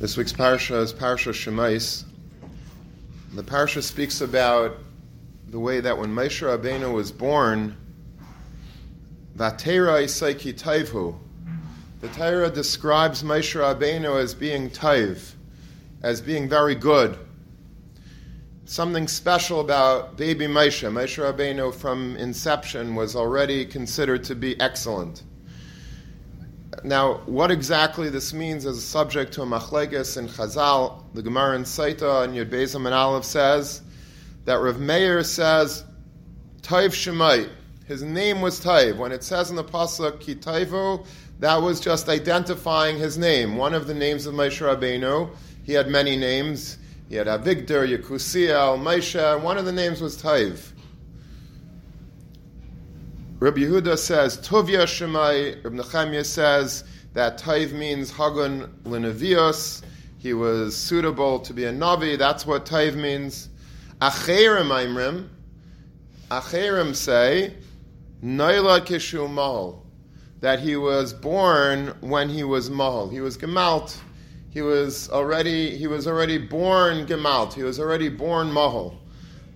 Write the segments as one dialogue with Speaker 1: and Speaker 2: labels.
Speaker 1: This week's parsha is Parsha Shemais. The parsha speaks about the way that when Moshe Rabbeinu was born, Vatera Isaiki Taivhu, the Torah describes Moshe Rabbeinu as being Taiv, as being very good. Something special about baby Moshe. Moshe Rabbeinu from inception was already considered to be excellent. Now, what exactly this means is a subject to a machlekes in Chazal. The Gemara in Saita and Yud Bezim and Aleph says that Rav Meir says, Taiv Shemai. His name was Taiv. When it says in the pasuk Ki Taivu, that was just identifying his name. One of the names of Moshe Rabbeinu. He had many names. He had Avigdor, Yekusiel, Moshe. One of the names was Taiv. Rabbi Yehuda says Tovia Shemai. Rabbi Nechemia says that Taiv means Hagun Linavios. He was suitable to be a Navi. That's what Taiv means. Acherim Aimrim. Acherim say Naila Kishu Mahal. That he was born when he was Mahal. He was Gemalt. He was already he was already born Gemalt. He was already born Mahal.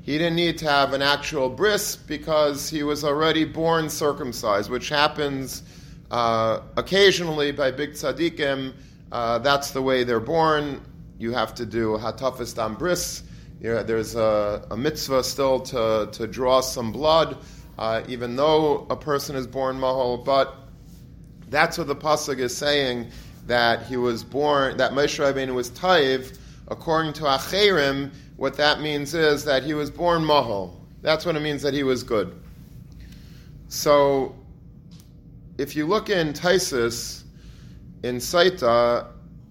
Speaker 1: He didn't need to have an actual bris because he was already born circumcised, which happens uh, occasionally by big tzaddikim. Uh, that's the way they're born. You have to do hatafis dam bris. there's a, a, mitzvah still to, to draw some blood, uh, even though a person is born mahol. But that's what the pasuk is saying that he was born. That Moshe Rabbeinu was taiv according to Acherim what that means is that he was born mahal. That's what it means that he was good. So, if you look in Taisus, in Saita,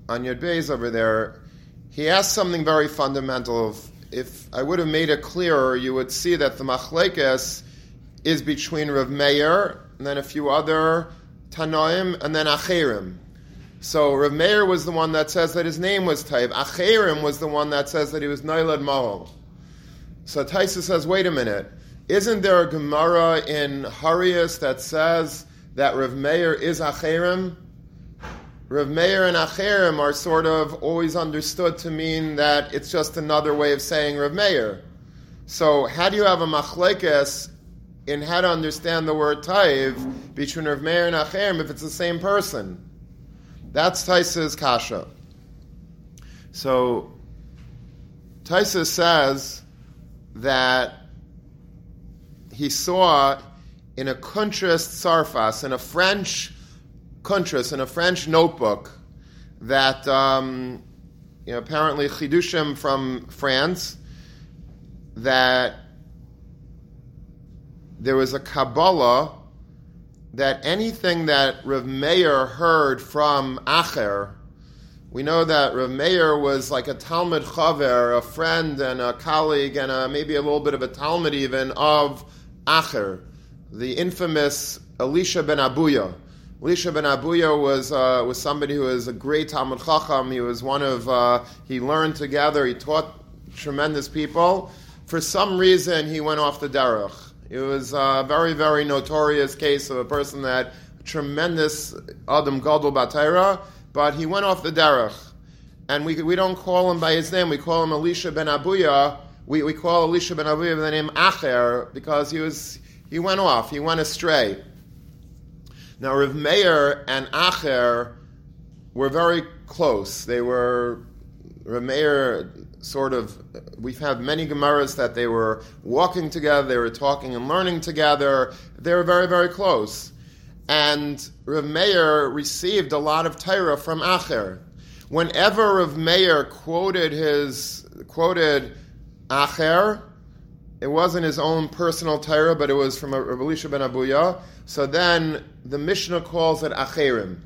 Speaker 1: on Yud over there, he asks something very fundamental. Of, If I would have made it clearer, you would see that the machlekes is between Rav Meir and then a few other Tanoim and then Acherim. So Rav Meir was the one that says that his name was Taiv. Acherim was the one that says that he was Nailad Mahal. So Taisa says, wait a minute. Isn't there a Gemara in Harius that says that Rav Meir is Acherim? Rav Meir and Acherim are sort of always understood to mean that it's just another way of saying Rav Meir. So how do you have a machlekes in how to understand the word Taiv between Rav Meir and Acherim if it's the same person? That's Taisa's kasha. So Taisa says that he saw in a Kuntras Sarfas, in a French Kuntras, in a French notebook, that um, you know, apparently Chidushim from France, that there was a Kabbalah that anything that Rav Meir heard from Acher, we know that Rav Meir was like a Talmud Chaver, a friend and a colleague, and a, maybe a little bit of a Talmud even of Acher, the infamous Elisha ben Abuya. Elisha ben Abuya was uh, was somebody who was a great Talmud Chacham. He was one of uh, he learned together. He taught tremendous people. For some reason, he went off the derech. It was a very, very notorious case of a person that tremendous Adam Gadol Batera, but he went off the derech. And we, we don't call him by his name, we call him Elisha ben Abuya. We, we call Elisha ben Abuya by the name Acher because he was he went off, he went astray. Now Rav Meir and Acher were very close. They were Rav Meir sort of, we've had many Gemaras that they were walking together, they were talking and learning together, they were very, very close. And Rav Meir received a lot of Torah from Acher. Whenever Rav Meir quoted his, quoted Acher, it wasn't his own personal Torah, but it was from Rav Elisha ben Abuya. So then the Mishnah calls it Acherim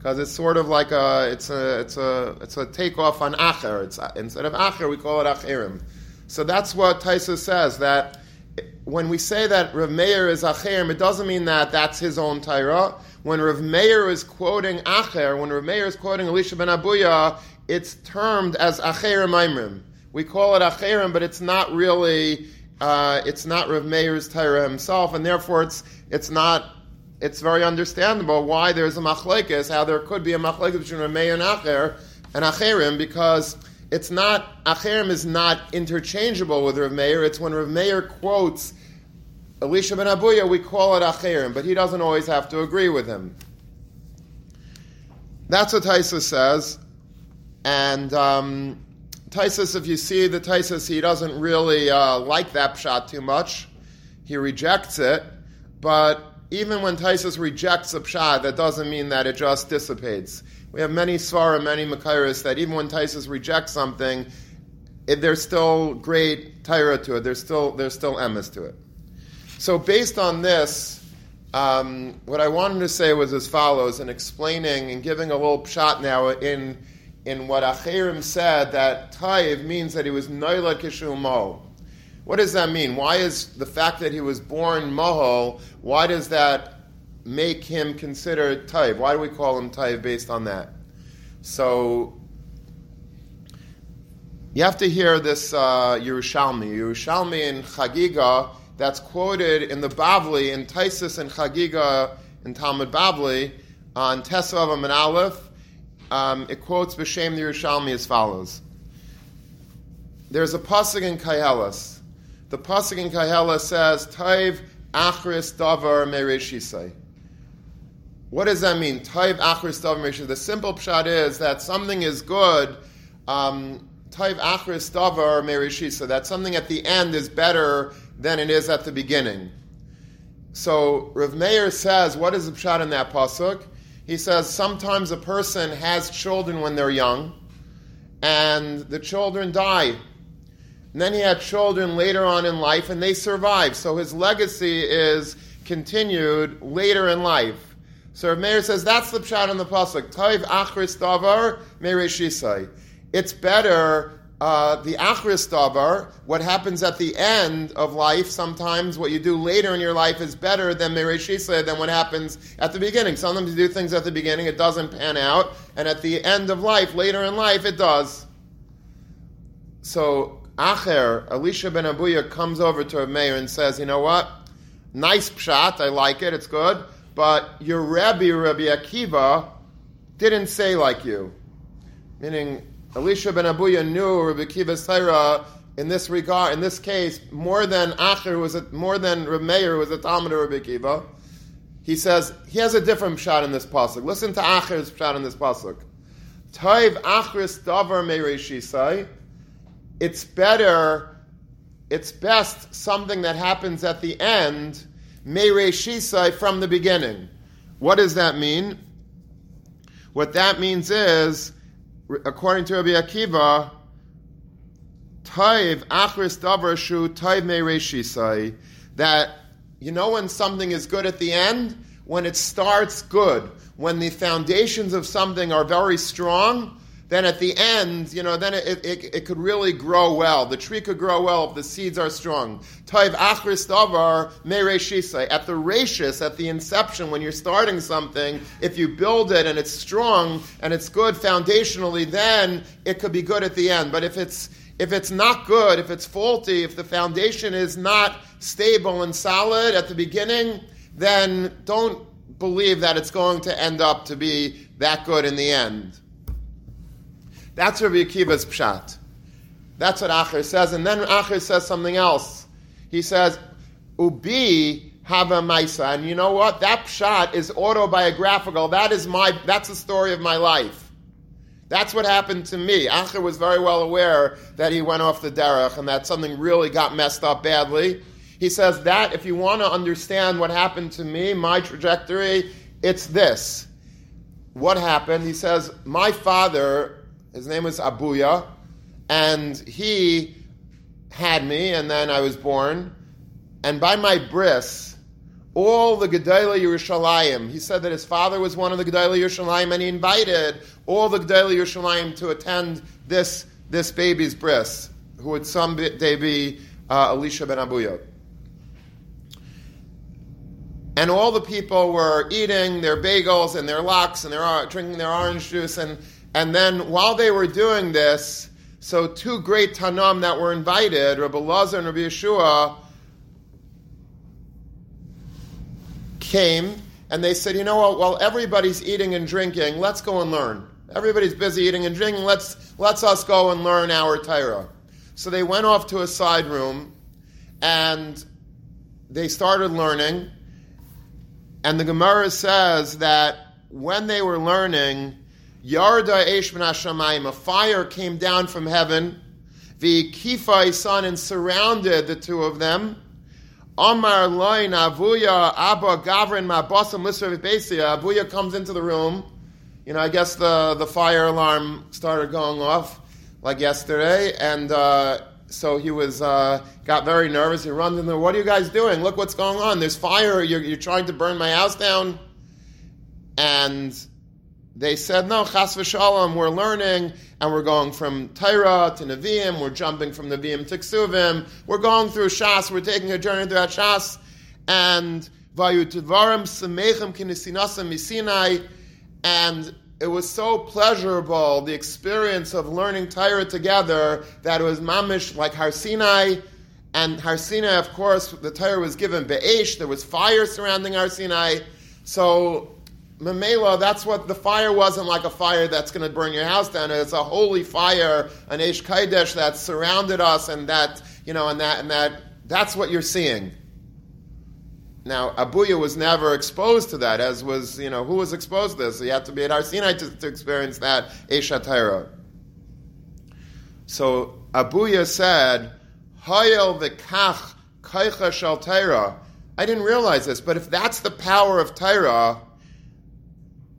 Speaker 1: because it's sort of like a it's a it's a it's a takeoff on acher. It's instead of acher we call it acherim. So that's what Taisa says that when we say that Rav Meir is acherim, it doesn't mean that that's his own Torah. When Rav Meir is quoting acher, when Rav Meir is quoting Elisha ben Abuya, it's termed as acherim imrim. We call it acherim, but it's not really. Uh, it's not Rav Meir's Torah himself, and therefore it's it's not it's very understandable why there's a machlekes, how there could be a machlekes between Ramey and Acher, and Acherim because it's not, Acherim is not interchangeable with Rav Meir. It's when Rav Meir quotes Elisha ben Abuya, we call it Acherim, but he doesn't always have to agree with him. That's what Taisa says. And um, Taisus, if you see the Taisus, he doesn't really uh, like that shot too much. He rejects it. But even when Taisus rejects a pshat, that doesn't mean that it just dissipates. We have many svara, many makairis that even when Taisus rejects something, it, there's still great tyra to it. There's still there's still emes to it. So based on this, um, what I wanted to say was as follows, in explaining and giving a little shot now in in what Acherim said that Taiv means that he was Noila Kishu Mo. What does that mean? Why is the fact that he was born Mohol, why does that make him considered Taiv? Why do we call him Taiv based on that? So you have to hear this uh, Yerushalmi. Yerushalmi in Chagiga, that's quoted in the Bavli, in Taisis and Chagiga in Talmud Bavli, on Tesav and Aleph. Um, it quotes B'Shem the Yerushalmi as follows. There's a pasuk in Kayelas. The pasuk in Kayelas says, "Taiv achris davar mereshisai." What does that mean? Taiv achris davar mereshisai. The simple pshat is that something is good. Um, Taiv achris davar mereshisai. That something at the end is better than it is at the beginning. So Rav Meir says, what is the pshat in that pasuk? He says sometimes a person has children when they're young, and the children die. And then he had children later on in life, and they survived. So his legacy is continued later in life. So Meir says that's the pshat in the pasuk. Taiv achris davar mereshisai. It's better uh, the achris davar, what happens at the end of life, sometimes what you do later in your life is better than mereshisa, than what happens at the beginning. Sometimes you do things at the beginning, it doesn't pan out, and at the end of life, later in life, it does. So, Acher, Elisha ben Abuya comes over to Meir and says, you know what? Nice pshat, I like it, it's good, but your Rabbi, Rabbi Akiva, didn't say like you. Meaning, Elisha ben Abuya knew Rabbi Akiva's Torah in this regard, in this case, more than Acher was a, more than Meir was a Talmud of Rabbi Akiva. He says he has a different shot in this pasuk. Listen to Acher's shot in this pasuk. Taiv Achris Davar Mereshisai. It's better. It's best something that happens at the end. Mereshisai from the beginning. What does that mean? What that means is according to Rabbi Akiva, Taiv achris davar shu taiv mereshisai, that you know when something is good at the end, when it starts good, when the foundations of something are very strong, then at the end, you know, then it, it, it, could really grow well. The tree could grow well if the seeds are strong. Taiv achris mereshisai. At the rachis, at the inception, when you're starting something, if you build it and it's strong and it's good foundationally, then it could be good at the end. But if it's if it's not good, if it's faulty, if the foundation is not stable and solid at the beginning, then don't believe that it's going to end up to be that good in the end. That's Rabbi Akiva's pshat. That's what Acher says. And then Acher says something else. He says, Ubi hava maisa. And you know what? That pshat is autobiographical. That is my, that's the story of my life. That's what happened to me. Acher was very well aware that he went off the derech and that something really got messed up badly. He says that if you want to understand what happened to me, my trajectory, it's this. What happened? He says, my father his name was Abuya, and he had me, and then I was born. And by my bris, all the Gedala Yerushalayim, he said that his father was one of the Gedala Yerushalayim, and he invited all the Gedala Yerushalayim to attend this, this baby's bris, who would someday be uh, Elisha ben Abuya. And all the people were eating their bagels and their lox and their, drinking their orange juice, and and then while they were doing this, so two great Tanam that were invited, Rabbi Lazar and Rabbi Yeshua, came and they said, you know what, while everybody's eating and drinking, let's go and learn. Everybody's busy eating and drinking. Let's, let's us go and learn our Torah. So they went off to a side room and they started learning. And the Gemara says that when they were learning, Yarda Eish Shamayim, a fire came down from heaven, the Kifai son and surrounded the two of them. Amar Loin Avuya Abba Gavrin Mabasam Lisra Besia. Avuya comes into the room. You know, I guess the, the fire alarm started going off like yesterday, and uh, so he was uh, got very nervous. He runs in there. What are you guys doing? Look what's going on. There's fire. You're, you're trying to burn my house down. And they said, no, chas v'shalom, we're learning, and we're going from Torah to Nevi'im, we're jumping from Nevi'im to Ksuvim, we're going through Shas, we're taking a journey through Shas, and vayutvarim semechem kinesinasam misinai, and it was so pleasurable, the experience of learning Torah together, that it was mamish like Har Sinai. And Har Sinai, of course, the Torah was given be'esh, there was fire surrounding Har Sinai. So, Mamela, that's what the fire wasn't like a fire that's going to burn your house down. It's a holy fire, an Eish Kaidesh that surrounded us, and that, you know, and that, and that, that's what you're seeing. Now, Abuya was never exposed to that, as was, you know, who was exposed to this? He had to be at Har Sinai to, to experience that Esha Torah. So Abuya said, Hayel v'kach kaicha Torah. I didn't realize this, but if that's the power of Torah,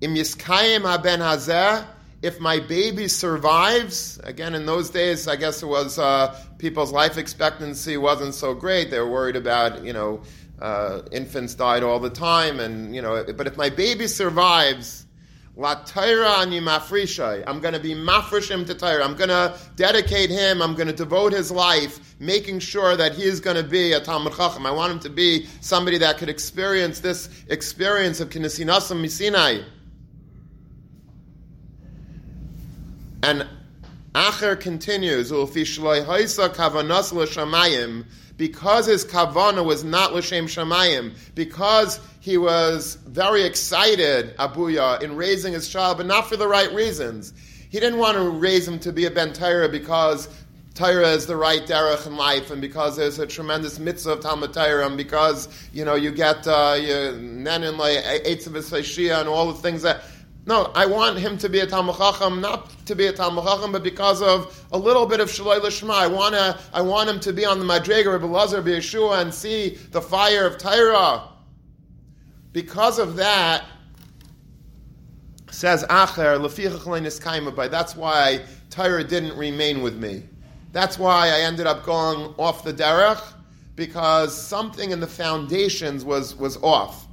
Speaker 1: im yiskayim haben hazeh, if my baby survives, again, in those days, I guess it was uh, people's life expectancy wasn't so great. They were worried about, you know, uh, infants died all the time, and you know. But if my baby survives, la ani. I'm going to be mafresh him to Torah. I'm going to dedicate him. I'm going to devote his life, making sure that he is going to be a Talmud Chacham. I want him to be somebody that could experience this experience of Kinesinasam Misinai. And Acher continues, because his kavana was not l'shem shamayim, because he was very excited, Abuya, in raising his child, but not for the right reasons. He didn't want to raise him to be a ben Torah because Torah is the right derech in life, and because there's a tremendous mitzvah of Talmud Torah, and because you know you get uh, Nenin like Eitzav and all the things that no, I want him to be a Talmud Chacham, not to be a Talmud Chacham, but because of a little bit of Shaloi Lishma. I want to, I want him to be on the Madrega of Elazar Yeshua and see the fire of Torah. Because of that, says Acher, by that's why Torah didn't remain with me. That's why I ended up going off the derech, because something in the foundations was, was off.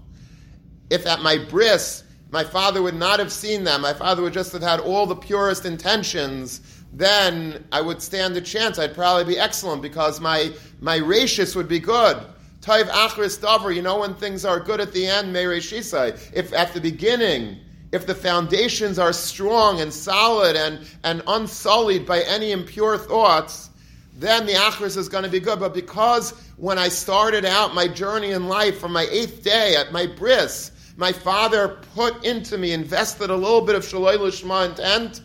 Speaker 1: If at my bris my father would not have seen them. My father would just have had all the purest intentions. Then I would stand a chance. I'd probably be excellent because my my ratius would be good. Taiv achris davar. You know when things are good at the end, May mereshisai. If at the beginning, if the foundations are strong and solid and and unsullied by any impure thoughts, then the achris is going to be good. But because when I started out my journey in life from my eighth day at my bris, my father put into me, invested a little bit of Shaloi Lishma intent.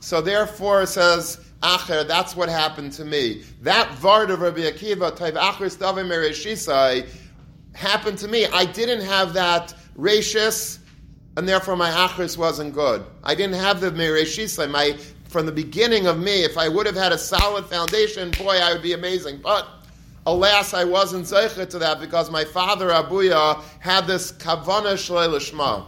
Speaker 1: So therefore, it says Acher, that's what happened to me. That Vard of Rabbi Akiva, Taiv Acher Stavim Mereshisai, happened to me. I didn't have that ratius, and therefore my Achris wasn't good. I didn't have the Mereshisai. My from the beginning of me, if I would have had a solid foundation, boy, I would be amazing. But Alas, I wasn't zeichet to that because my father Abuya had this kavana shleilishma.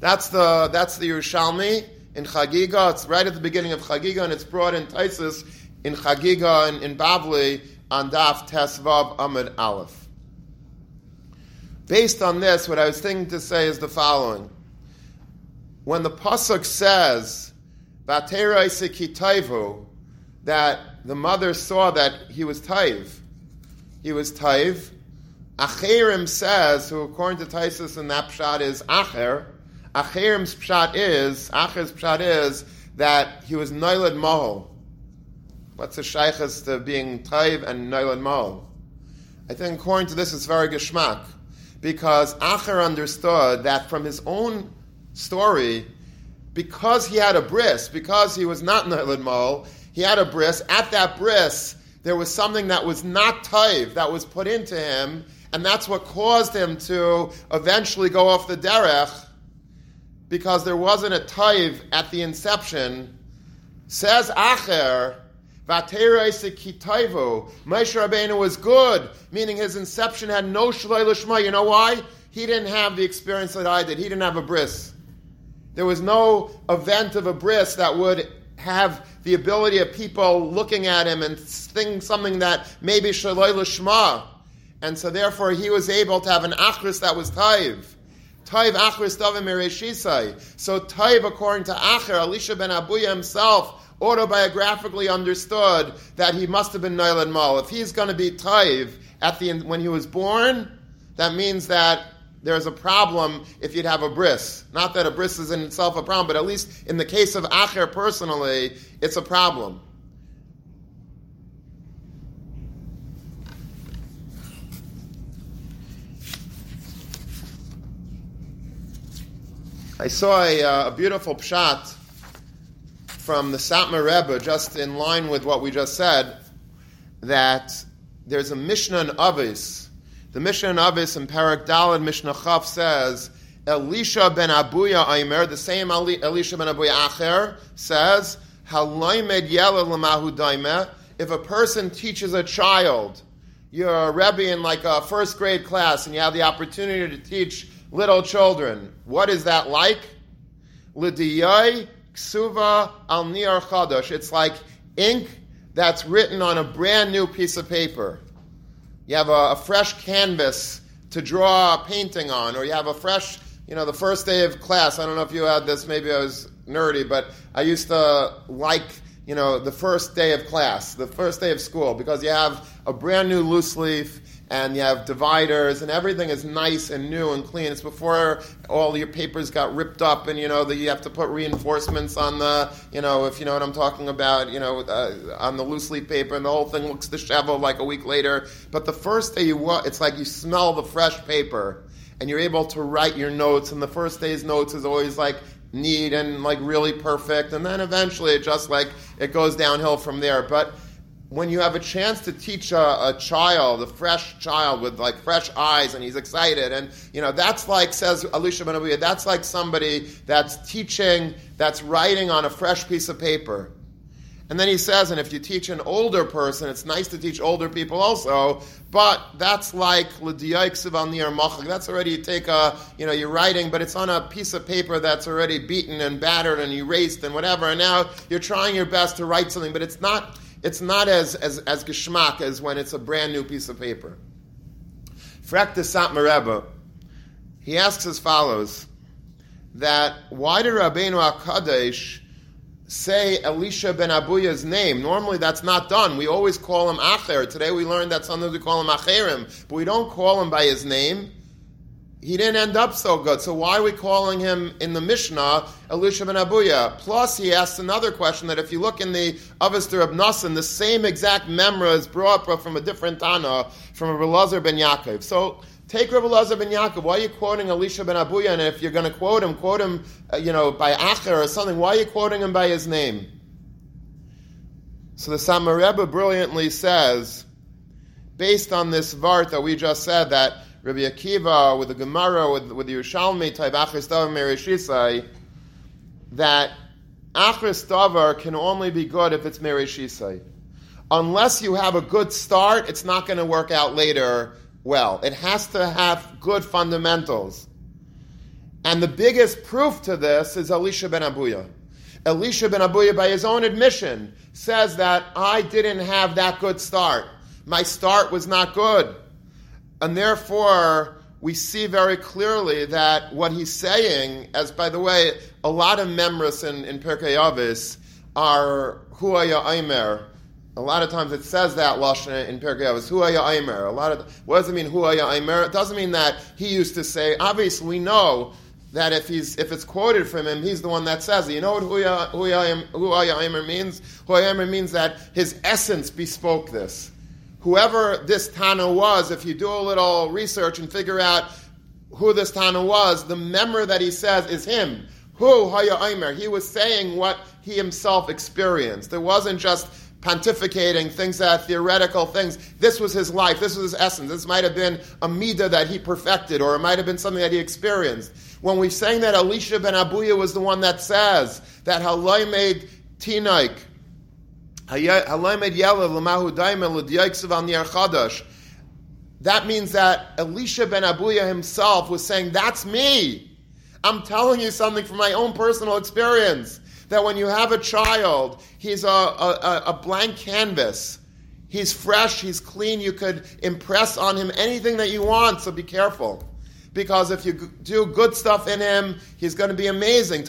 Speaker 1: That's the that's the Yerushalmi in Chagiga. It's right at the beginning of Chagiga, and it's brought in Taisus in Chagiga and in Bavli on Daf Tesvav Amid Aleph. Based on this, what I was thinking to say is the following: When the pasuk says "Vaterai sekitayvu," that the mother saw that he was taiv. He was taiv. Acherim says, who according to Taisus and that pshat is Acher. Acherim's pshat is, Acher's pshat is that he was Noilad Mahal. What's the shaykhs to being taiv and Noilad Mahal? I think according to this it's very geschmack. Because Acher understood that from his own story, because he had a bris, because he was not Nailad Mol, he had a bris. At that bris, there was something that was not taiv that was put into him, and that's what caused him to eventually go off the derech, because there wasn't a taiv at the inception. Says Acher, Moshe Rabbeinu was good, meaning his inception had no shalai lishma. You know why? He didn't have the experience that I did. He didn't have a bris. There was no event of a bris that would have the ability of people looking at him and thinking something that maybe shaloi lishma. And so therefore he was able to have an achris that was taiv. Taiv achris davim ereshisai. So taiv, according to Acher, Elisha ben Abuya himself, autobiographically understood that he must have been Nailan Mal. If he's going to be taiv at the when he was born, that means that there's a problem if you'd have a bris. Not that a bris is in itself a problem, but at least in the case of Acher personally, it's a problem. I saw a, uh, a beautiful pshat from the Satmar Rebbe, just in line with what we just said, that there's a Mishnah in Avis. The Mishnah in Avis in Parak Dalad Mishnah Chav says, Elisha ben Abuya Aimer, the same Elisha ben Abuya Acher, says, if a person teaches a child, you're a Rebbe in like a first grade class and you have the opportunity to teach little children, what is that like? L'diyai ksuva al niyar chadash. It's like ink that's written on a brand new piece of paper. You have a, a, fresh canvas to draw a painting on, or you have a fresh, you know, the first day of class. I don't know if you had this, maybe I was nerdy, but I used to like, you know, the first day of class, the first day of school, because you have a brand new loose leaf and you have dividers, and everything is nice and new and clean. It's before all your papers got ripped up, and you know that you have to put reinforcements on the, you know, if you know what I'm talking about, you know, uh, on the loose leaf paper, and the whole thing looks disheveled like a week later. But the first day you, it's like you smell the fresh paper, and you're able to write your notes. And the first day's notes is always like neat and like really perfect, and then eventually it just like it goes downhill from there. But when you have a chance to teach a, a, child, a fresh child with like fresh eyes, and he's excited, and you know that's like says Elisha ben Abiyah, that's like somebody that's teaching, that's writing on a fresh piece of paper. And then he says, and if you teach an older person, it's nice to teach older people also, but that's like That's already you take a, you know, you're writing, but it's on a piece of paper that's already beaten and battered and erased and whatever, and now you're trying your best to write something, but it's not it's not as, as, as geschmack as when it's a brand new piece of paper. Frak de Satmar he asks as follows, that why did Rabbeinu HaKadosh say Elisha ben Abuya's name? Normally that's not done. We always call him Acher. Today we learned that sometimes we call him Acherim, but we don't call him by his name he didn't end up so good. So why are we calling him in the Mishnah Elisha ben Abuya? Plus, he asks another question that if you look in the Avester of Nassan, the same exact memra is brought but from a different Tana, from a Elazar ben Yaakov. So take Rabbi Elazar ben Yaakov. Why are you quoting Elisha ben Abuya? And if you're going to quote him, quote him, uh, you know, by Acher or something. Why are you quoting him by his name? So the Satmar Rebbe brilliantly says, based on this vart that we just said, that Rabbi Akiva, with the Gemara, with, with the Yerushalmi type Achris Davar that Achris Davar can only be good if it's Mereshisai. Unless you have a good start, it's not going to work out later well. It has to have good fundamentals. And the biggest proof to this is Elisha ben Abuya. Elisha ben Abuya, by his own admission, says that I didn't have that good start. My start was not good. And therefore, we see very clearly that what he's saying, as by the way, a lot of memras in, in Pirkei Avos are Huaya Aimer. A lot of times it says that Lashon in Pirkei Avos, Huaya Aimer. A lot of, what does it mean, Huaya Aimer? It doesn't mean that he used to say, obviously we know that if he's if it's quoted from him, he's the one that says it. You know what Huaya Aimer means? Huaya Aimer means that his essence bespoke this whoever this Tana was, if you do a little research and figure out who this Tana was, the member that he says is him. Who Haya Aimer. He was saying what he himself experienced. It wasn't just pontificating things that are theoretical things. This was his life. This was his essence. This might have been a midah that he perfected, or it might have been something that he experienced. When we're saying that Elisha ben Abuya was the one that says that Halai made Tinaik, That means that Elisha ben Abuya himself was saying, That's me. I'm telling you something from my own personal experience that when you have a child, he's a, a, a blank canvas. He's fresh, he's clean, you could impress on him anything that you want, so be careful. Because if you do good stuff in him, he's going to be amazing.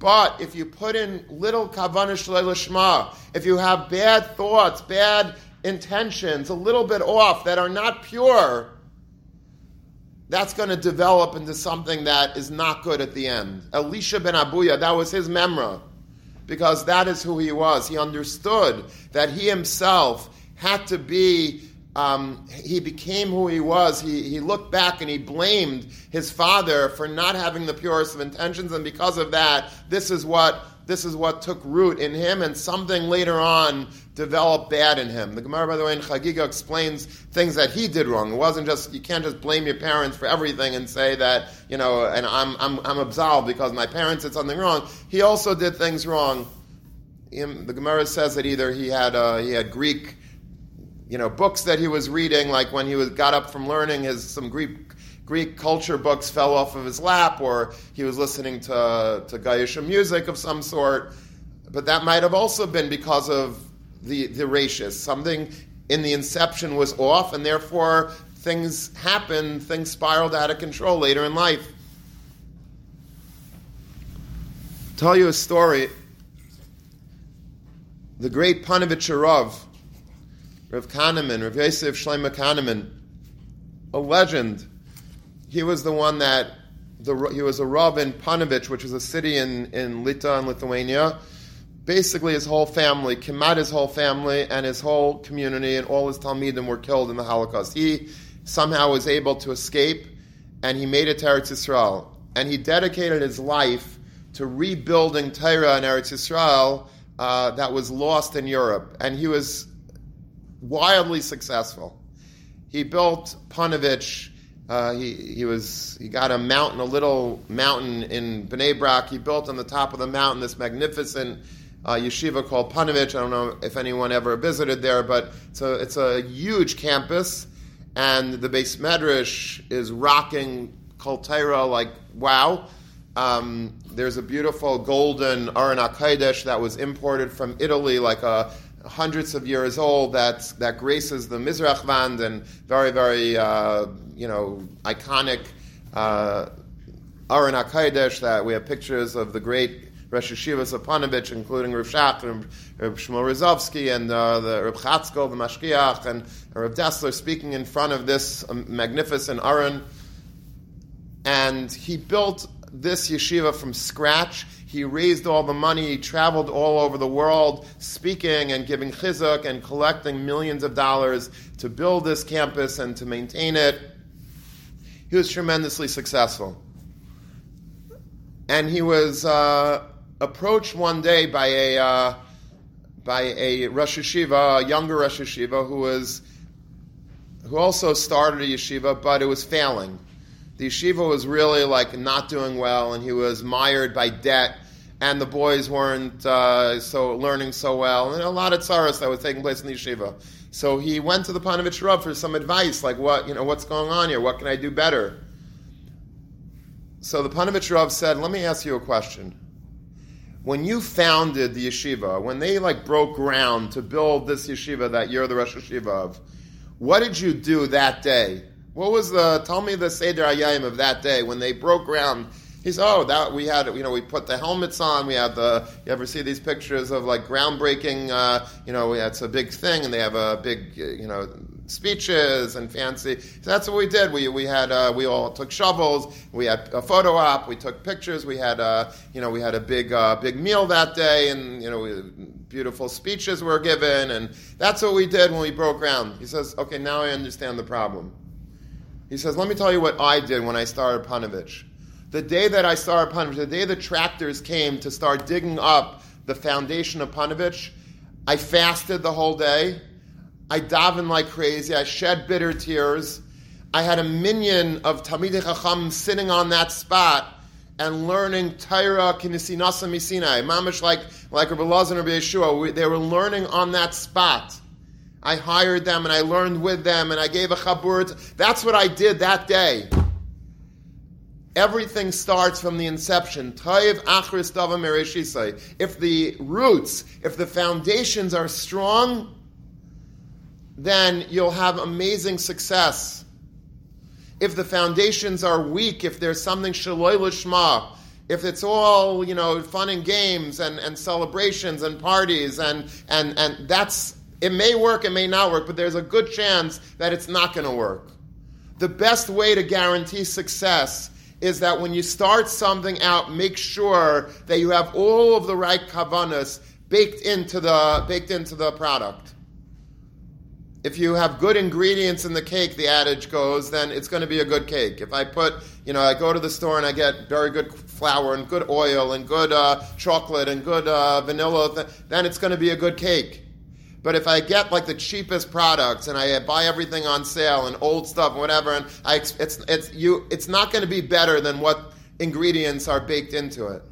Speaker 1: But if you put in little kavanah shema, if you have bad thoughts, bad intentions, a little bit off, that are not pure, that's going to develop into something that is not good at the end. Elisha ben Abuya, that was his memra, because that is who he was. He understood that he himself had to be, um, he became who he was. He, he looked back and he blamed his father for not having the purest of intentions, and because of that, this is what this is what took root in him, and something later on developed bad in him. The Gemara, by the way, in Chagiga explains things that he did wrong. It wasn't just, you can't just blame your parents for everything and say that, you know, and I'm, I'm, I'm absolved because my parents did something wrong. He also did things wrong. The Gemara says that either he had, uh, he had Greek, you know, books that he was reading, like when he was, got up from learning his, some Greek Greek culture books fell off of his lap, or he was listening to, to Gaisha music of some sort. But that might have also been because of the, the ratius. Something in the inception was off, and therefore things happened, things spiraled out of control later in life. Tell you a story. The great Panovich Rav Kahneman, Rav Yosef Shlomo Kahneman, a legend he was the one that the, he was a rav in Panovich, which is a city in, in Lita in Lithuania. Basically, his whole family, Kemat, his whole family, and his whole community, and all his Talmidim were killed in the Holocaust. He somehow was able to escape, and he made it to Eretz Yisrael. And he dedicated his life to rebuilding Torah in Eretz Yisrael uh, that was lost in Europe. And he was wildly successful. He built Panovich uh, he, he was he got a mountain, a little mountain in Bnei Brak. He built on the top of the mountain this magnificent uh, yeshiva called Panovich. I don't know if anyone ever visited there, but it's a it's a huge campus, and the base medrash is rocking Kol like wow. Um, there's a beautiful golden Aron HaKodesh that was imported from Italy, like a hundreds of years old that that graces the Mizrach Wand and very very uh, you know iconic uh, Aron HaKodesh that we have pictures of the great Rosh Yeshivas of Panovich, including Rav Shach and Rav Shmuel Rozovsky and uh, the Rav Chatzkel, the Mashkiach, and Rav Dessler speaking in front of this um, magnificent Aron. And he built this yeshiva from scratch he raised all the money. He traveled all over the world speaking and giving chizuk and collecting millions of dollars to build this campus and to maintain it. He was tremendously successful. And he was uh, approached one day by a, uh, by a Rosh Yeshiva, a younger Rosh Yeshiva, who, was, who also started a yeshiva, but it was failing the yeshiva was really like not doing well, and he was mired by debt, and the boys weren't uh, so learning so well, and a lot of tsaras that was taking place in the yeshiva. So he went to the Panovich Rav for some advice, like what you know, what's going on here? What can I do better? So the Panovich Rav said, "Let me ask you a question." When you founded the yeshiva, when they like broke ground to build this yeshiva that you're the Rosh Yeshiva of, what did you do that day? What was the? Tell me the Seder Hayayim of that day when they broke ground. He said, "Oh, that we had. You know, we put the helmets on. We have the. You ever see these pictures of like groundbreaking? Uh, you know, it's a big thing, and they have a big. You know, speeches and fancy. So that's what we did. We we had uh, we all took shovels. We had a photo op. We took pictures. We had uh, you know we had a big uh, big meal that day, and you know we, beautiful speeches were given, and that's what we did when we broke ground. He says, "Okay, now I understand the problem." He says, Let me tell you what I did when I started Panovich. The day that I started Panovich, the day the tractors came to start digging up the foundation of Panovich, I fasted the whole day. I davened like crazy. I shed bitter tears. I had a minion of Talmidei Chacham sitting on that spot and learning Torah Kinisinasa Misinai. Mamish like, like Rabbi Lazar and Rabbi Yeshua. they were learning on that spot. I hired them and I learned with them and I gave a chabur. That's what I did that day. Everything starts from the inception. If the roots, if the foundations are strong, then you'll have amazing success. If the foundations are weak, if there's something shaloi lishma, if it's all you know fun and games and, and celebrations and parties and and and that's it may work, it may not work, but there's a good chance that it's not going to work. The best way to guarantee success is that when you start something out, make sure that you have all of the right kavanas baked into the baked into the product. If you have good ingredients in the cake, the adage goes, then it's going to be a good cake. If I put, you know, I go to the store and I get very good flour and good oil and good uh, chocolate and good uh, vanilla, then it's going to be a good cake. But if I get like the cheapest products and I buy everything on sale and old stuff, and whatever, and I, it's it's you, it's not going to be better than what ingredients are baked into it.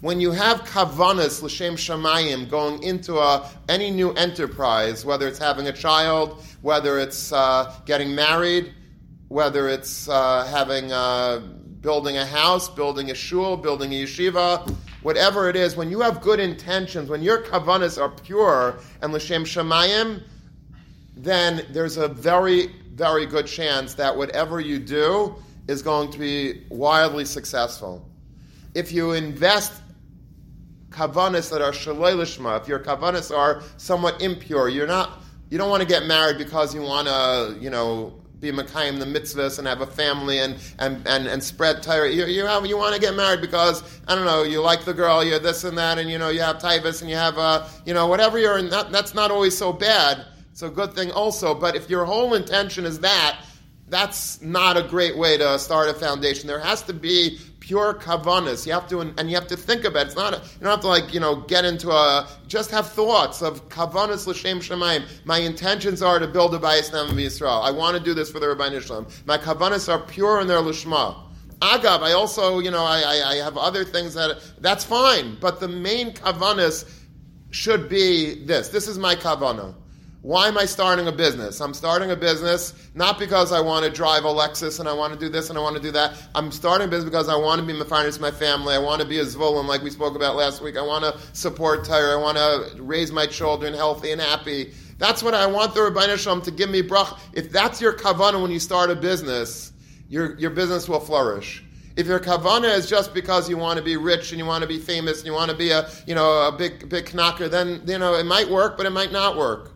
Speaker 1: When you have kavanas l'shem shamayim going into a, any new enterprise, whether it's having a child, whether it's uh, getting married, whether it's uh, having uh, building a house, building a shul, building a yeshiva, whatever it is, when you have good intentions, when your kavanas are pure and l'shem shemayim, then there's a very, very good chance that whatever you do is going to be wildly successful. If you invest kavanas that are shalei lishma, if your kavanas are somewhat impure, you're not, you don't want to get married because you want to, you know, be Makayim the mitzvahs and have a family and, and, and, and spread Torah. You, you, you want to get married because, I don't know, you like the girl, you're this and that, and you know, you have Tivus and you have, uh, you know, whatever you're in, that, that's not always so bad. It's a good thing also. But if your whole intention is that, that's not a great way to start a foundation. There has to be pure kavanas. You have to, and you have to think about it. It's not, a, you don't have to like, you know, get into a, just have thoughts of kavanas l'shem shemaim. My intentions are to build a bayis nam Yisrael. I want to do this for the Rabbi Nishlam. My kavanas are pure and they're lishma. Agav, I also, you know, I, I, I, have other things that, that's fine. But the main kavanas should be this. This is my kavana. Why am I starting a business? I'm starting a business not because I want to drive a Lexus and I want to do this and I want to do that. I'm starting a business because I want to be finance my family. I want to be a Zvolim like we spoke about last week. I want to support Torah. I want to raise my children healthy and happy. That's what I want the Rabbi Shalom to give me brach. If that's your kavanah when you start a business, your, your business will flourish. If your kavana is just because you want to be rich and you want to be famous and you want to be a you know a big big knocker, then you know it might work, but it might not work.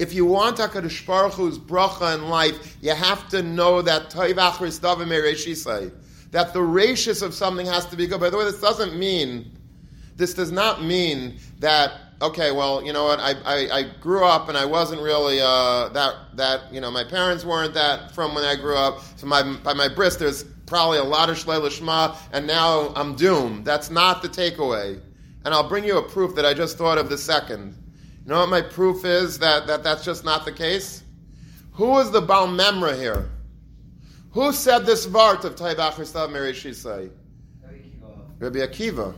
Speaker 1: If you want HaKadosh Baruch Hu's bracha in life, you have to know that that the ratius of something has to be good. By the way, this doesn't mean, this does not mean that okay, well, you know what? I, I, I grew up and I wasn't really uh, that that you know my parents weren't that from when I grew up. So my by my bris, there's probably a lot of shlei lishma, and now I'm doomed. That's not the takeaway. And I'll bring you a proof that I just thought of the second. You know what my proof is that, that that's just not the case? Who is the Baal Memra here? Who said this vart of Taibach Ristav Merishisai? Rabbi Akiva.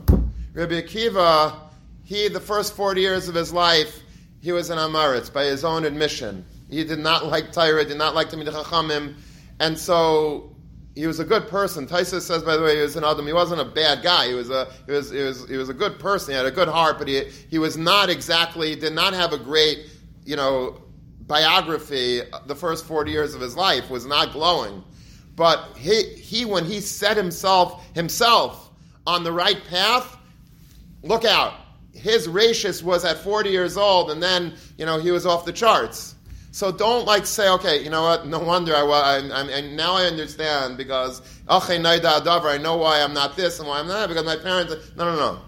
Speaker 1: Rabbi Akiva, he, the first 40 years of his life, he was an Amaritz by his own admission. He did not like Torah, did not like Tamid Chachamim, and so he was a good person. Taisa says, by the way, he was an Adam. He wasn't a bad guy. He was a he was he was he was a good person. He had a good heart, but he he was not exactly did not have a great you know biography. The first forty years of his life was not glowing, but he he when he set himself himself on the right path, look out. His ratius was at forty years old, and then you know he was off the charts. So don't like say, okay, you know what? No wonder I, I, I now I understand because I know why I'm not this and why I'm not because my parents. No, no, no.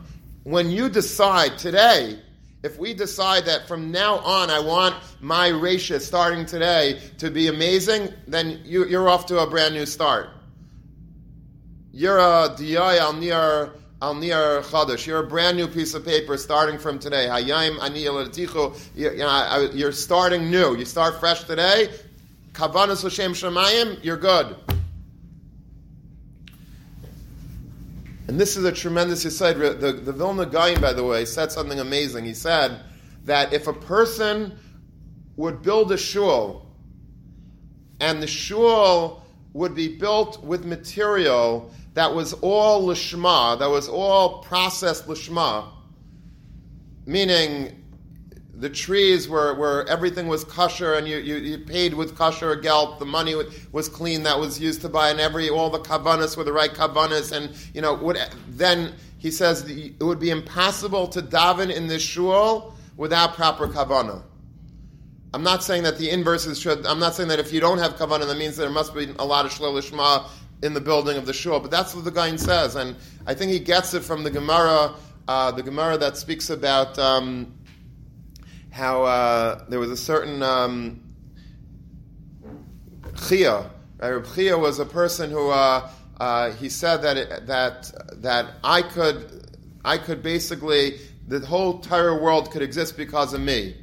Speaker 1: When you decide today, if we decide that from now on I want my ratio starting today to be amazing, then you, you're off to a brand new start. you're a diyai al al nir chadash. You're a brand new piece of paper starting from today. Hayayim ani You're starting new. You start fresh today. Kavanas l'shem shemayim. You're good. And this is a tremendous aside. The, the Vilna Gaon, by the way, said something amazing. He said that if a person would build a shul, and the shul would be built with material that was all lishma, that was all processed lishma, meaning the trees were where everything was kosher and you, you, you, paid with kosher gelt, the money was clean that was used to buy, and every all the kavanas were the right kavanas, and you know then he says it would be impossible to daven in this shul without proper kavana. I'm not saying that the inverse is should. I'm not saying that if you don't have kavanah, that means there must be a lot of shlolishma in the building of the shul. But that's what the guy says, and I think he gets it from the Gemara, uh, the Gemara that speaks about um, how uh, there was a certain um, Chia. Right? Chia was a person who uh, uh, he said that it, that that I could I could basically the whole entire world could exist because of me.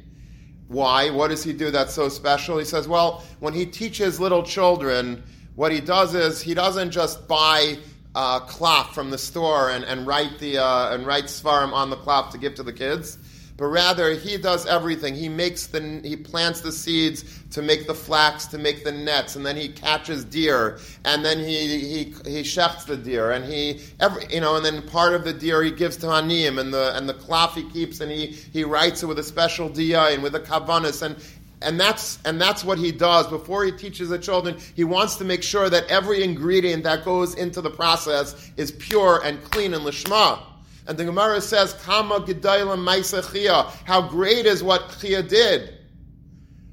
Speaker 1: Why? What does he do that's so special? He says, well, when he teaches little children, what he does is he doesn't just buy uh, cloth from the store and, and write the uh, and write svarim on the cloth to give to the kids but rather he does everything. He makes the he plants the seeds to make the flax, to make the nets, and then he catches deer, and then he he he shechts the deer, and he every you know, and then part of the deer he gives to Hanim, and the and the cloth he keeps, and he he writes it with a special dia and with a kavanis, and and that's and that's what he does before he teaches the children. He wants to make sure that every ingredient that goes into the process is pure and clean and lishma. And the Gemara says, Kama Chia. How great is what Chia did.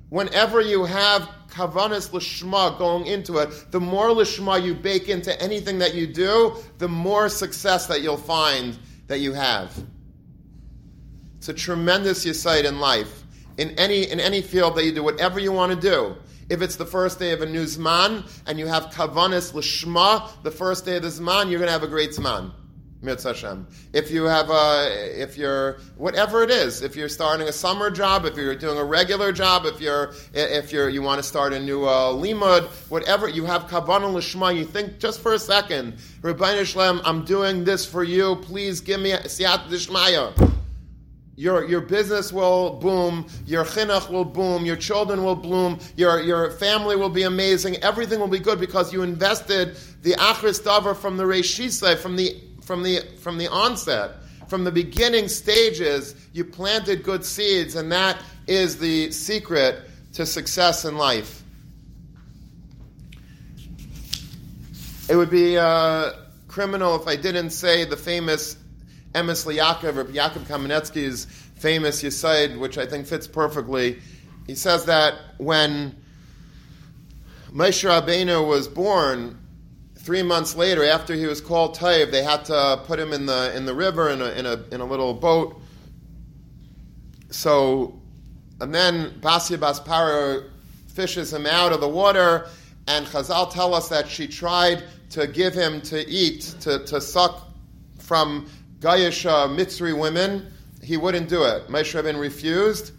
Speaker 1: Whenever you have kavanas lishma going into it, the more lishma you bake into anything that you do, the more success that you'll find that you have. It's a tremendous yesite in life. In any, in any field that you do, whatever you want to do. If it's the first day of a new Zman and you have kavanas lishma, the first day of the Zman, you're going to have a great Zman. If you have a, if you're, whatever it is, if you're starting a summer job, if you're doing a regular job, if you're, if you're, you want to start a new uh, limud, whatever, you have kavanah l'shma, you think just for a second, Rabbi Shlem, I'm doing this for you, please give me siyat d'shmaya. Your, your business will boom, your chinuch will boom, your children will bloom, your, your family will be amazing, everything will be good because you invested the achris davar from the reishisai, from the from the, from the onset, from the beginning stages, you planted good seeds, and that is the secret to success in life. It would be uh, criminal if I didn't say the famous Emes Yaakov or Yaakov Kamenetsky's famous Yisaid, which I think fits perfectly. He says that when Moshe Rabbeinu was born, three months later, after he was called Taiv, they had to put him in the in the river in a in a in a little boat. So, and then Basia Baspara fishes him out of the water, and Chazal tell us that she tried to give him to eat, to, to suck from Gayasha Mitzri women. He wouldn't do it. Moshe Rabbein refused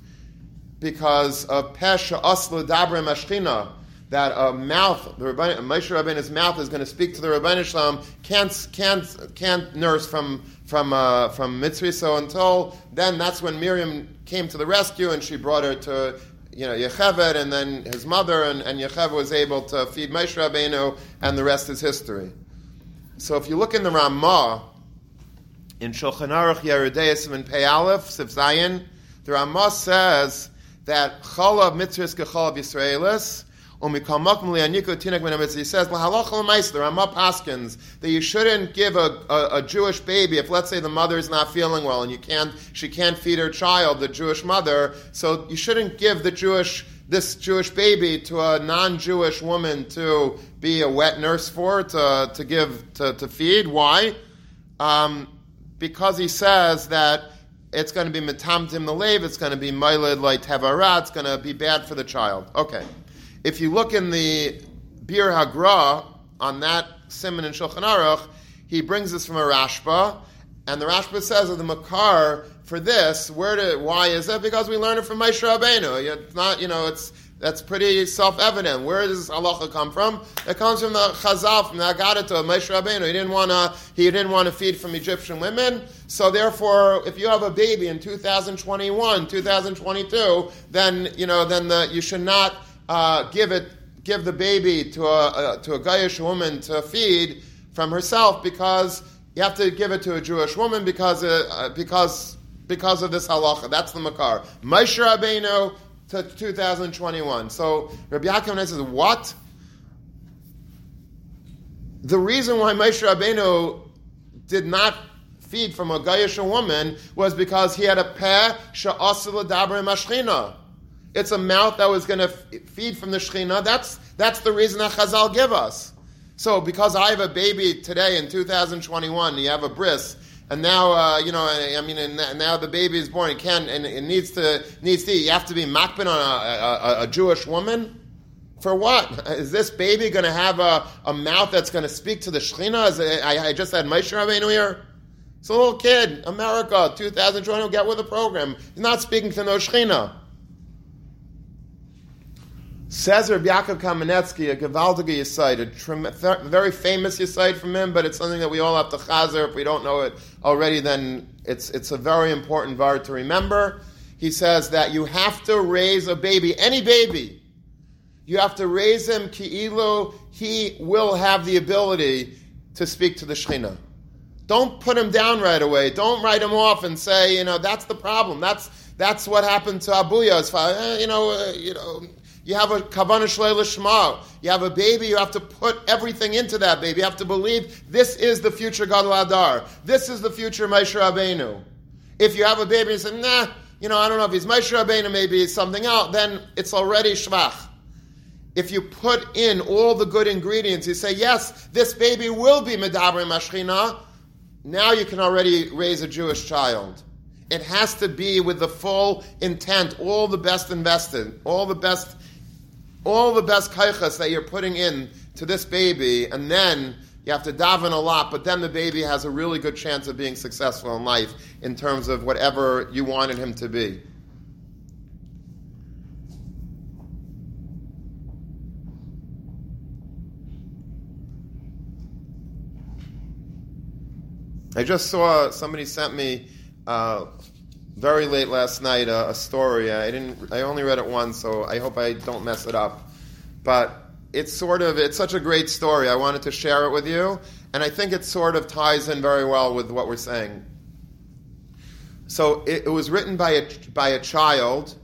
Speaker 1: because of Pesha Aslu Dabra Mashchina that a mouth, the Rabbi, Moshe Rabbeinu's mouth is going to speak to the Rabbi Shalom, can't, can't, can't nurse from, from, uh, from Mitzri. So until then, that's when Miriam came to the rescue and she brought her to you know, Yocheved and then his mother, and, and Yocheved was able to feed Moshe Rabbeinu, and the rest is history. So if you look in the Ramah, in Shulchan Aruch Yeridei and Pei Aleph, Sif Zayin, the Ramah says that Chalav Mitzris Kechalav Yisraelis, he says, the Ramah Paskins, that you shouldn't give a, a, a, Jewish baby, if let's say the mother is not feeling well and you can't, she can't feed her child, the Jewish mother, so you shouldn't give the Jewish, this Jewish baby to a non-Jewish woman to be a wet nurse for, to, to give, to, to feed. Why? Um, because he says that it's going to be metamtim the lave, it's going to be milid like tevara, it's going to be bad for the child. Okay. If you look in the Biur Hagra, on that simon in Shulchan Aruch, he brings this from a Rashba, and the Rashba says of the Makar for this, where to, why is it? Because we learn it from Moshe Rabbeinu. It's not, you know, it's that's pretty self-evident. Where does halacha come from? It comes from the Chazal, from the Agadah of Moshe Rabbeinu. He didn't want to. He didn't want to feed from Egyptian women. So therefore, if you have a baby in 2021, 2022, then you know, then the, you should not uh, give it, give the baby to a, a to a Gayish woman to feed from herself because you have to give it to a Jewish woman because uh, because because of this halacha. That's the makar. Moshe Rabbeinu to 2021. So Rabbi Yaakov says, what? The reason why Moshe Rabbeinu did not feed from a Gayish woman was because he had a peh sha'asil dabre mashchina. It's a mouth that was going to feed from the Shechina. That's, that's the reason that Chazal give us. So because I have a baby today in 2021, you have a bris, and now uh, you know, I mean, now the baby is born. It can and it needs to needs to. You have to be makbin on a, a, a, Jewish woman. For what is this baby going to have a, a mouth that's going to speak to the Shechina? I, I just had Moshe Rabbeinu here. It's a little kid, America, 2020. Get with the program. He's not speaking to no Shechina. Says Rabbi Yaakov Kamenetsky, a Gewaltige Yisait, a very famous Yisait from him, but it's something that we all have to chazer. If we don't know it already, then it's, it's a very important var to remember. He says that you have to raise a baby, any baby. You have to raise him ki'ilu, he will have the ability to speak to the Shekhinah. Don't put him down right away. Don't write him off and say, you know, that's the problem. That's that's what happened to Abuya's father. Eh, you know, uh, you know, you have a kavana shleila shema. You have a baby. You have to put everything into that baby. You have to believe this is the future Gadol Adar. This is the future Moshe Rabbeinu. If you have a baby and say, nah, you know, I don't know if he's Moshe Rabbeinu, maybe it's something else, then it's already shvach. If you put in all the good ingredients, you say, yes, this baby will be Medaber Mashchina, now you can already raise a Jewish child. It has to be with the full intent, all the best invested, all the best all the best kaichas that you're putting in to this baby, and then you have to daven a lot, but then the baby has a really good chance of being successful in life in terms of whatever you wanted him to be. I just saw somebody sent me uh, very late last night a, a, story. I didn't. I only read it once, so I hope I don't mess it up. But it's sort of it's such a great story. I wanted to share it with you, and I think it sort of ties in very well with what we're saying. So it, it was written by a by a child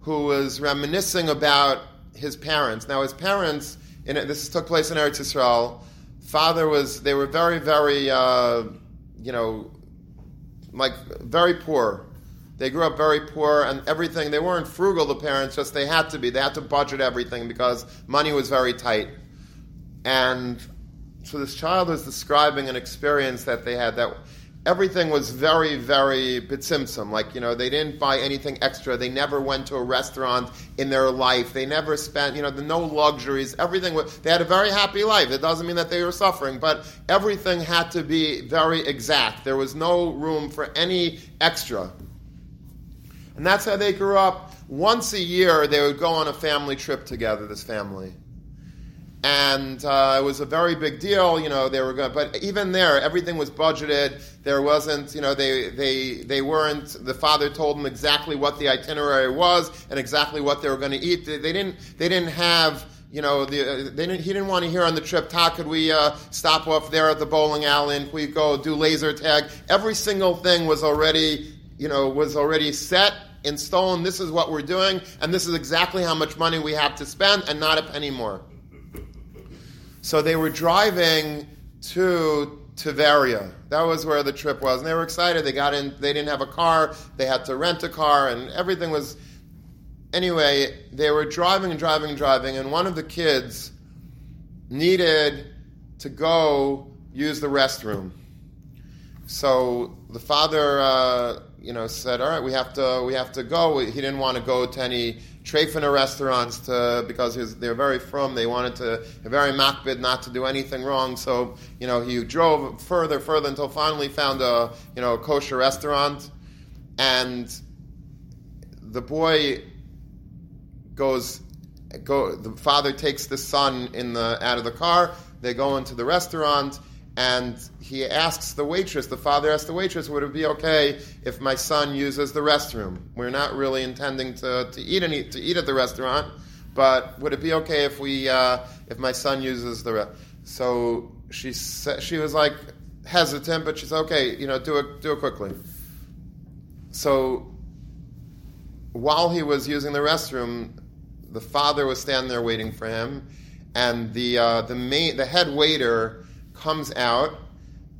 Speaker 1: who was reminiscing about his parents. Now his parents, in this took place in Eretz Yisrael. Father was they were very very uh, you know like very poor they grew up very poor and everything. They weren't frugal, the parents, just they had to be. They had to budget everything because money was very tight. And so this child was describing an experience that they had that everything was very, very bitsimsum. Like, you know, they didn't buy anything extra. They never went to a restaurant in their life. They never spent, you know, the no luxuries. Everything was, they had a very happy life. It doesn't mean that they were suffering, but everything had to be very exact. There was no room for any extra. And that's how they grew up. Once a year, they would go on a family trip together, this family. And uh, it was a very big deal, you know, they were going, but even there, everything was budgeted. There wasn't, you know, they, they, they weren't, the father told them exactly what the itinerary was and exactly what they were going to eat. They, they, didn't, they didn't have, you know, the, they didn't, he didn't want to hear on the trip, Todd, could we uh, stop off there at the bowling alley and we go do laser tag? Every single thing was already, you know, was already set in stone, this is what we're doing, and this is exactly how much money we have to spend, and not a penny more. So they were driving to Tveria. That was where the trip was, and they were excited. They got in. They didn't have a car. They had to rent a car, and everything was. Anyway, they were driving and driving and driving, and one of the kids needed to go use the restroom. So the father uh, you know, said, "All right, we have to we have to go." He didn't want to go to any treifina restaurants to because was, they're very from. They wanted to very makbid not to do anything wrong. So you know, he drove further, further until finally found a you know a kosher restaurant, and the boy goes go. The father takes the son in the out of the car. They go into the restaurant and he asks the waitress, the father asks the waitress, would it be okay if my son uses the restroom? We're not really intending to, to eat any, to eat at the restaurant, but would it be okay if we uh, if my son uses the? Re-? So she she was like hesitant, but she said, okay, you know, do it do it quickly. So while he was using the restroom, the father was standing there waiting for him, and the uh, the main the head waiter comes out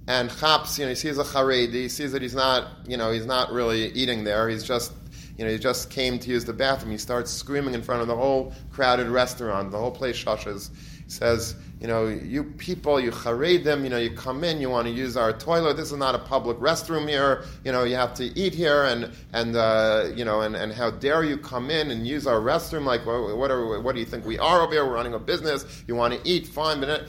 Speaker 1: and chaps, you know, he sees a charedi, he sees that he's not, you know, he's not really eating there. He's just, you know, he just came to use the bathroom. He starts screaming in front of the whole crowded restaurant. The whole place shushes. He says, you know, you people, you charedim, you know, you come in, you want to use our toilet. This is not a public restroom here. You know, you have to eat here, and and uh, you know, and, and how dare you come in and use our restroom? Like, what, are, what do you think we are over here? We're running a business. You want to eat, fine, but.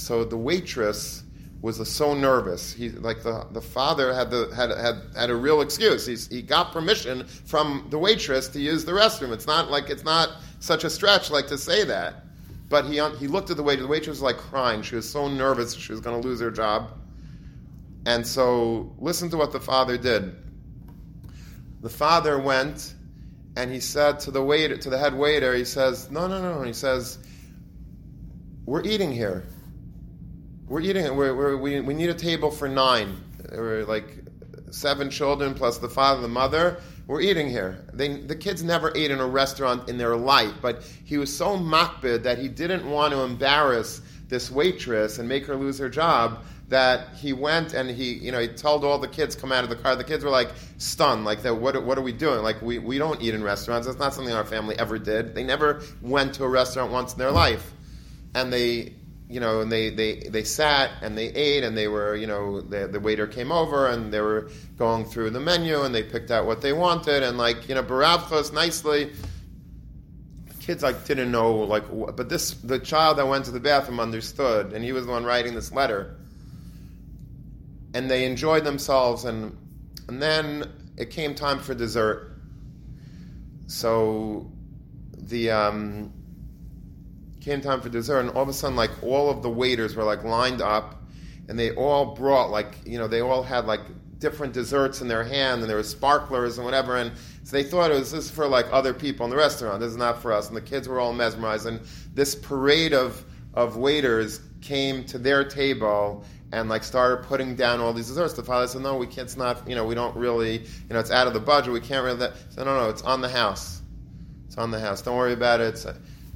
Speaker 1: So the waitress was so nervous. He like the, the father had the had, had had a real excuse. He's, he got permission from the waitress to use the restroom. It's not like it's not such a stretch like to say that. But he he looked at the waitress. The waitress was like crying. She was so nervous she was going to lose her job. And so listen to what the father did. The father went and he said to the waiter to the head waiter. He says, "No, no, no." He says, "We're eating here." We're eating. We're, we're, we we need a table for nine. We're like seven children plus the father the mother. We're eating here. They, the kids never ate in a restaurant in their life, but he was so makbid that he didn't want to embarrass this waitress and make her lose her job that he went and he, you know, he told all the kids come out of the car. The kids were like stunned, like that. What, what are we doing? Like we, we don't eat in restaurants. That's not something our family ever did. They never went to a restaurant once in their life, and they you know, and they, they, they sat and they ate and they were, you know, the, the waiter came over and they were going through the menu and they picked out what they wanted and like, you know, baravchos nicely. Kids like didn't know like, but this the child that went to the bathroom understood and he was the one writing this letter. And they enjoyed themselves and and then it came time for dessert. So the um, came time for dessert, and all of a sudden, like all of the waiters were like lined up, and they all brought like you know they all had like different desserts in their hand, and there were sparklers and whatever, and so they thought it was this for like other people in the restaurant. This is not for us, and the kids were all mesmerized, and this parade of of waiters came to their table and like started putting down all these desserts. The father said, "No, we can't. It's not. You know, we don't really. You know, it's out of the budget. We can't really." That. said, "No, no, it's on the house. It's on the house. Don't worry about it." It's,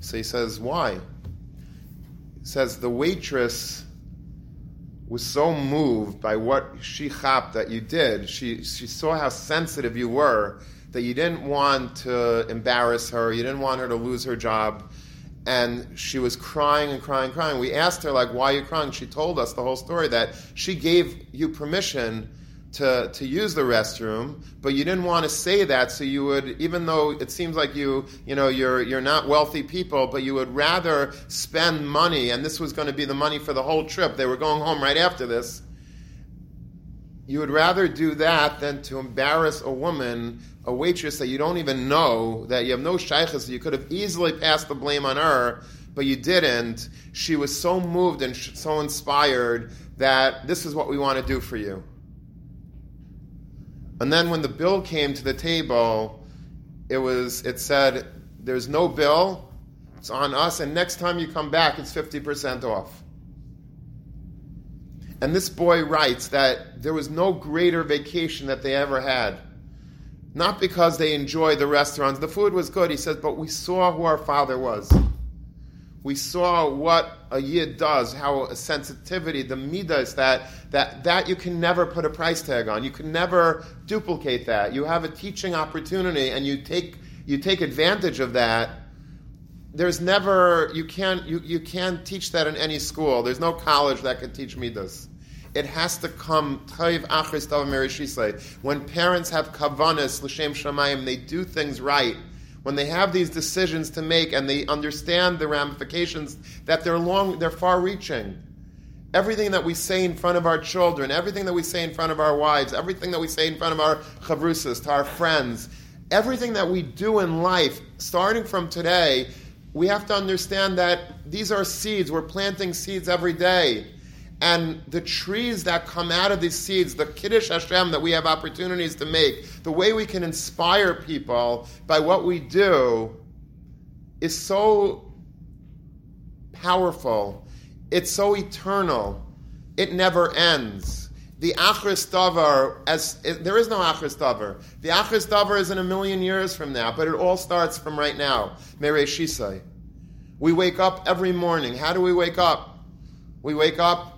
Speaker 1: so he says, why? He says, the waitress was so moved by what she chapped that you did. She, she saw how sensitive you were that you didn't want to embarrass her, you didn't want her to lose her job. And she was crying and crying and crying. We asked her, like, why are you crying? She told us the whole story that she gave you permission to, to use the restroom, but you didn't want to say that, so you would, even though it seems like you, you know, you're, you're not wealthy people, but you would rather spend money, and this was going to be the money for the whole trip. They were going home right after this. You would rather do that than to embarrass a woman, a waitress that you don't even know, that you have no shaykhs, you could have easily passed the blame on her, but you didn't. She was so moved and so inspired that this is what we want to do for you. And then when the bill came to the table, it was it said, "There's no bill. It's on us, and next time you come back, it's fifty percent off." And this boy writes that there was no greater vacation that they ever had. Not because they enjoyed the restaurants, the food was good, he says, but we saw who our father was we saw what a yid does, how a sensitivity, the midas that that that you can never put a price tag on. You can never duplicate that. You have a teaching opportunity, and you take you take advantage of that. There's never you can't you, you can't teach that in any school. There's no college that can teach midas. it has to come When parents have kavanas l'shem shamayim, they do things right. When they have these decisions to make and they understand the ramifications that they're long, they're far-reaching. Everything that we say in front of our children, everything that we say in front of our wives, everything that we say in front of our chavrusas, to our friends, everything that we do in life, starting from today, we have to understand that these are seeds. We're planting seeds every day. And the trees that come out of these seeds, the Kiddush Hashem that we have opportunities to make, the way we can inspire people by what we do is so powerful. It's so eternal. It never ends. The Achris Davar, as there is no Achris Davar. The Achris Davar is in a million years from now, but it all starts from right now. Mere Shisai. We wake up every morning. How do we wake up? We wake up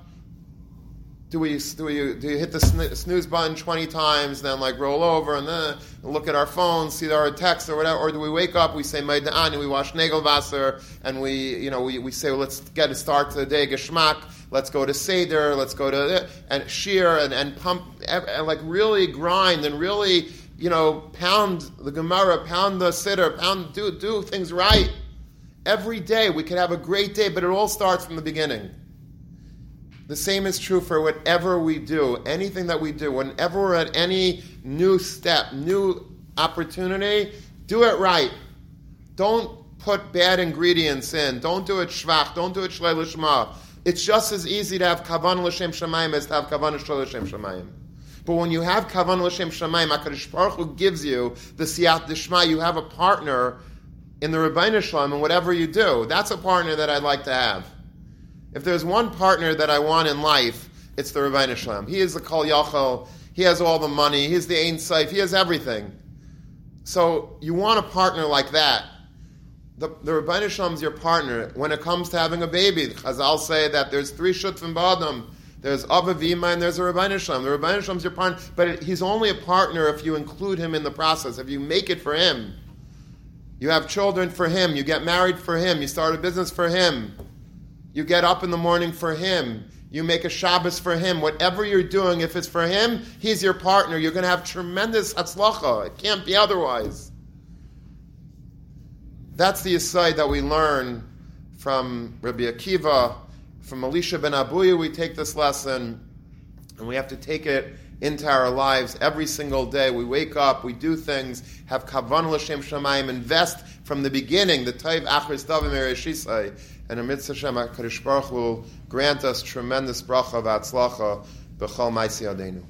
Speaker 1: do we do we do you hit the snooze button 20 times then like roll over and then look at our phones see our texts or whatever or do we wake up we say Maida'an and we wash Nagelwasser and we you know we, we say well, let's get a start to the day geschmack. Let's go to Seder. Let's go to and shear and, and pump and like really grind and really you know pound the Gemara pound the Siddur pound do do things right. Every day we could have a great day but it all starts from the beginning the same is true for whatever we do, anything that we do. Whenever we're at any new step, new opportunity, do it right. Don't put bad ingredients in. Don't do it shvach. Don't do it shlei lishma. It's just as easy to have kavan l'shem shamayim as to have kavan l'shem shamayim. But when you have kavan l'shem shamayim, Hakadosh Baruch Hu gives you the siyat dishma. You have a partner in the Rebbeinu Shalom and whatever you do. That's a partner that I'd like to have. If there's one partner that I want in life, it's the Rabbi Shalom. He is the Kol Yachol. He has all the money. He's the Ein Seif. He has everything. So you want a partner like that. The, the Rabbi is your partner when it comes to having a baby. Chazal say that there's three shutfim ba'adam. There's Abba Vima and there's a Rabbi Shalom. The Rabbi is your partner, but it, he's only a partner if you include him in the process, if you make it for him. You have children for him. You get married for him. You start a business for him. You get up in the morning for him. You make a Shabbos for him. Whatever you're doing, if it's for him, he's your partner. You're going to have tremendous hatzlacha. It can't be otherwise. That's the aside that we learn from Rabbi Akiva, from Elisha ben Abuya. We take this lesson, and we have to take it into our lives every single day. We wake up, we do things, have kavan l'shem shamayim, invest from the beginning, the taiv achris davim and amidst Hashem, HaKadosh Baruch will grant us tremendous bracha of atzlacha b'chol ma'isi adenu.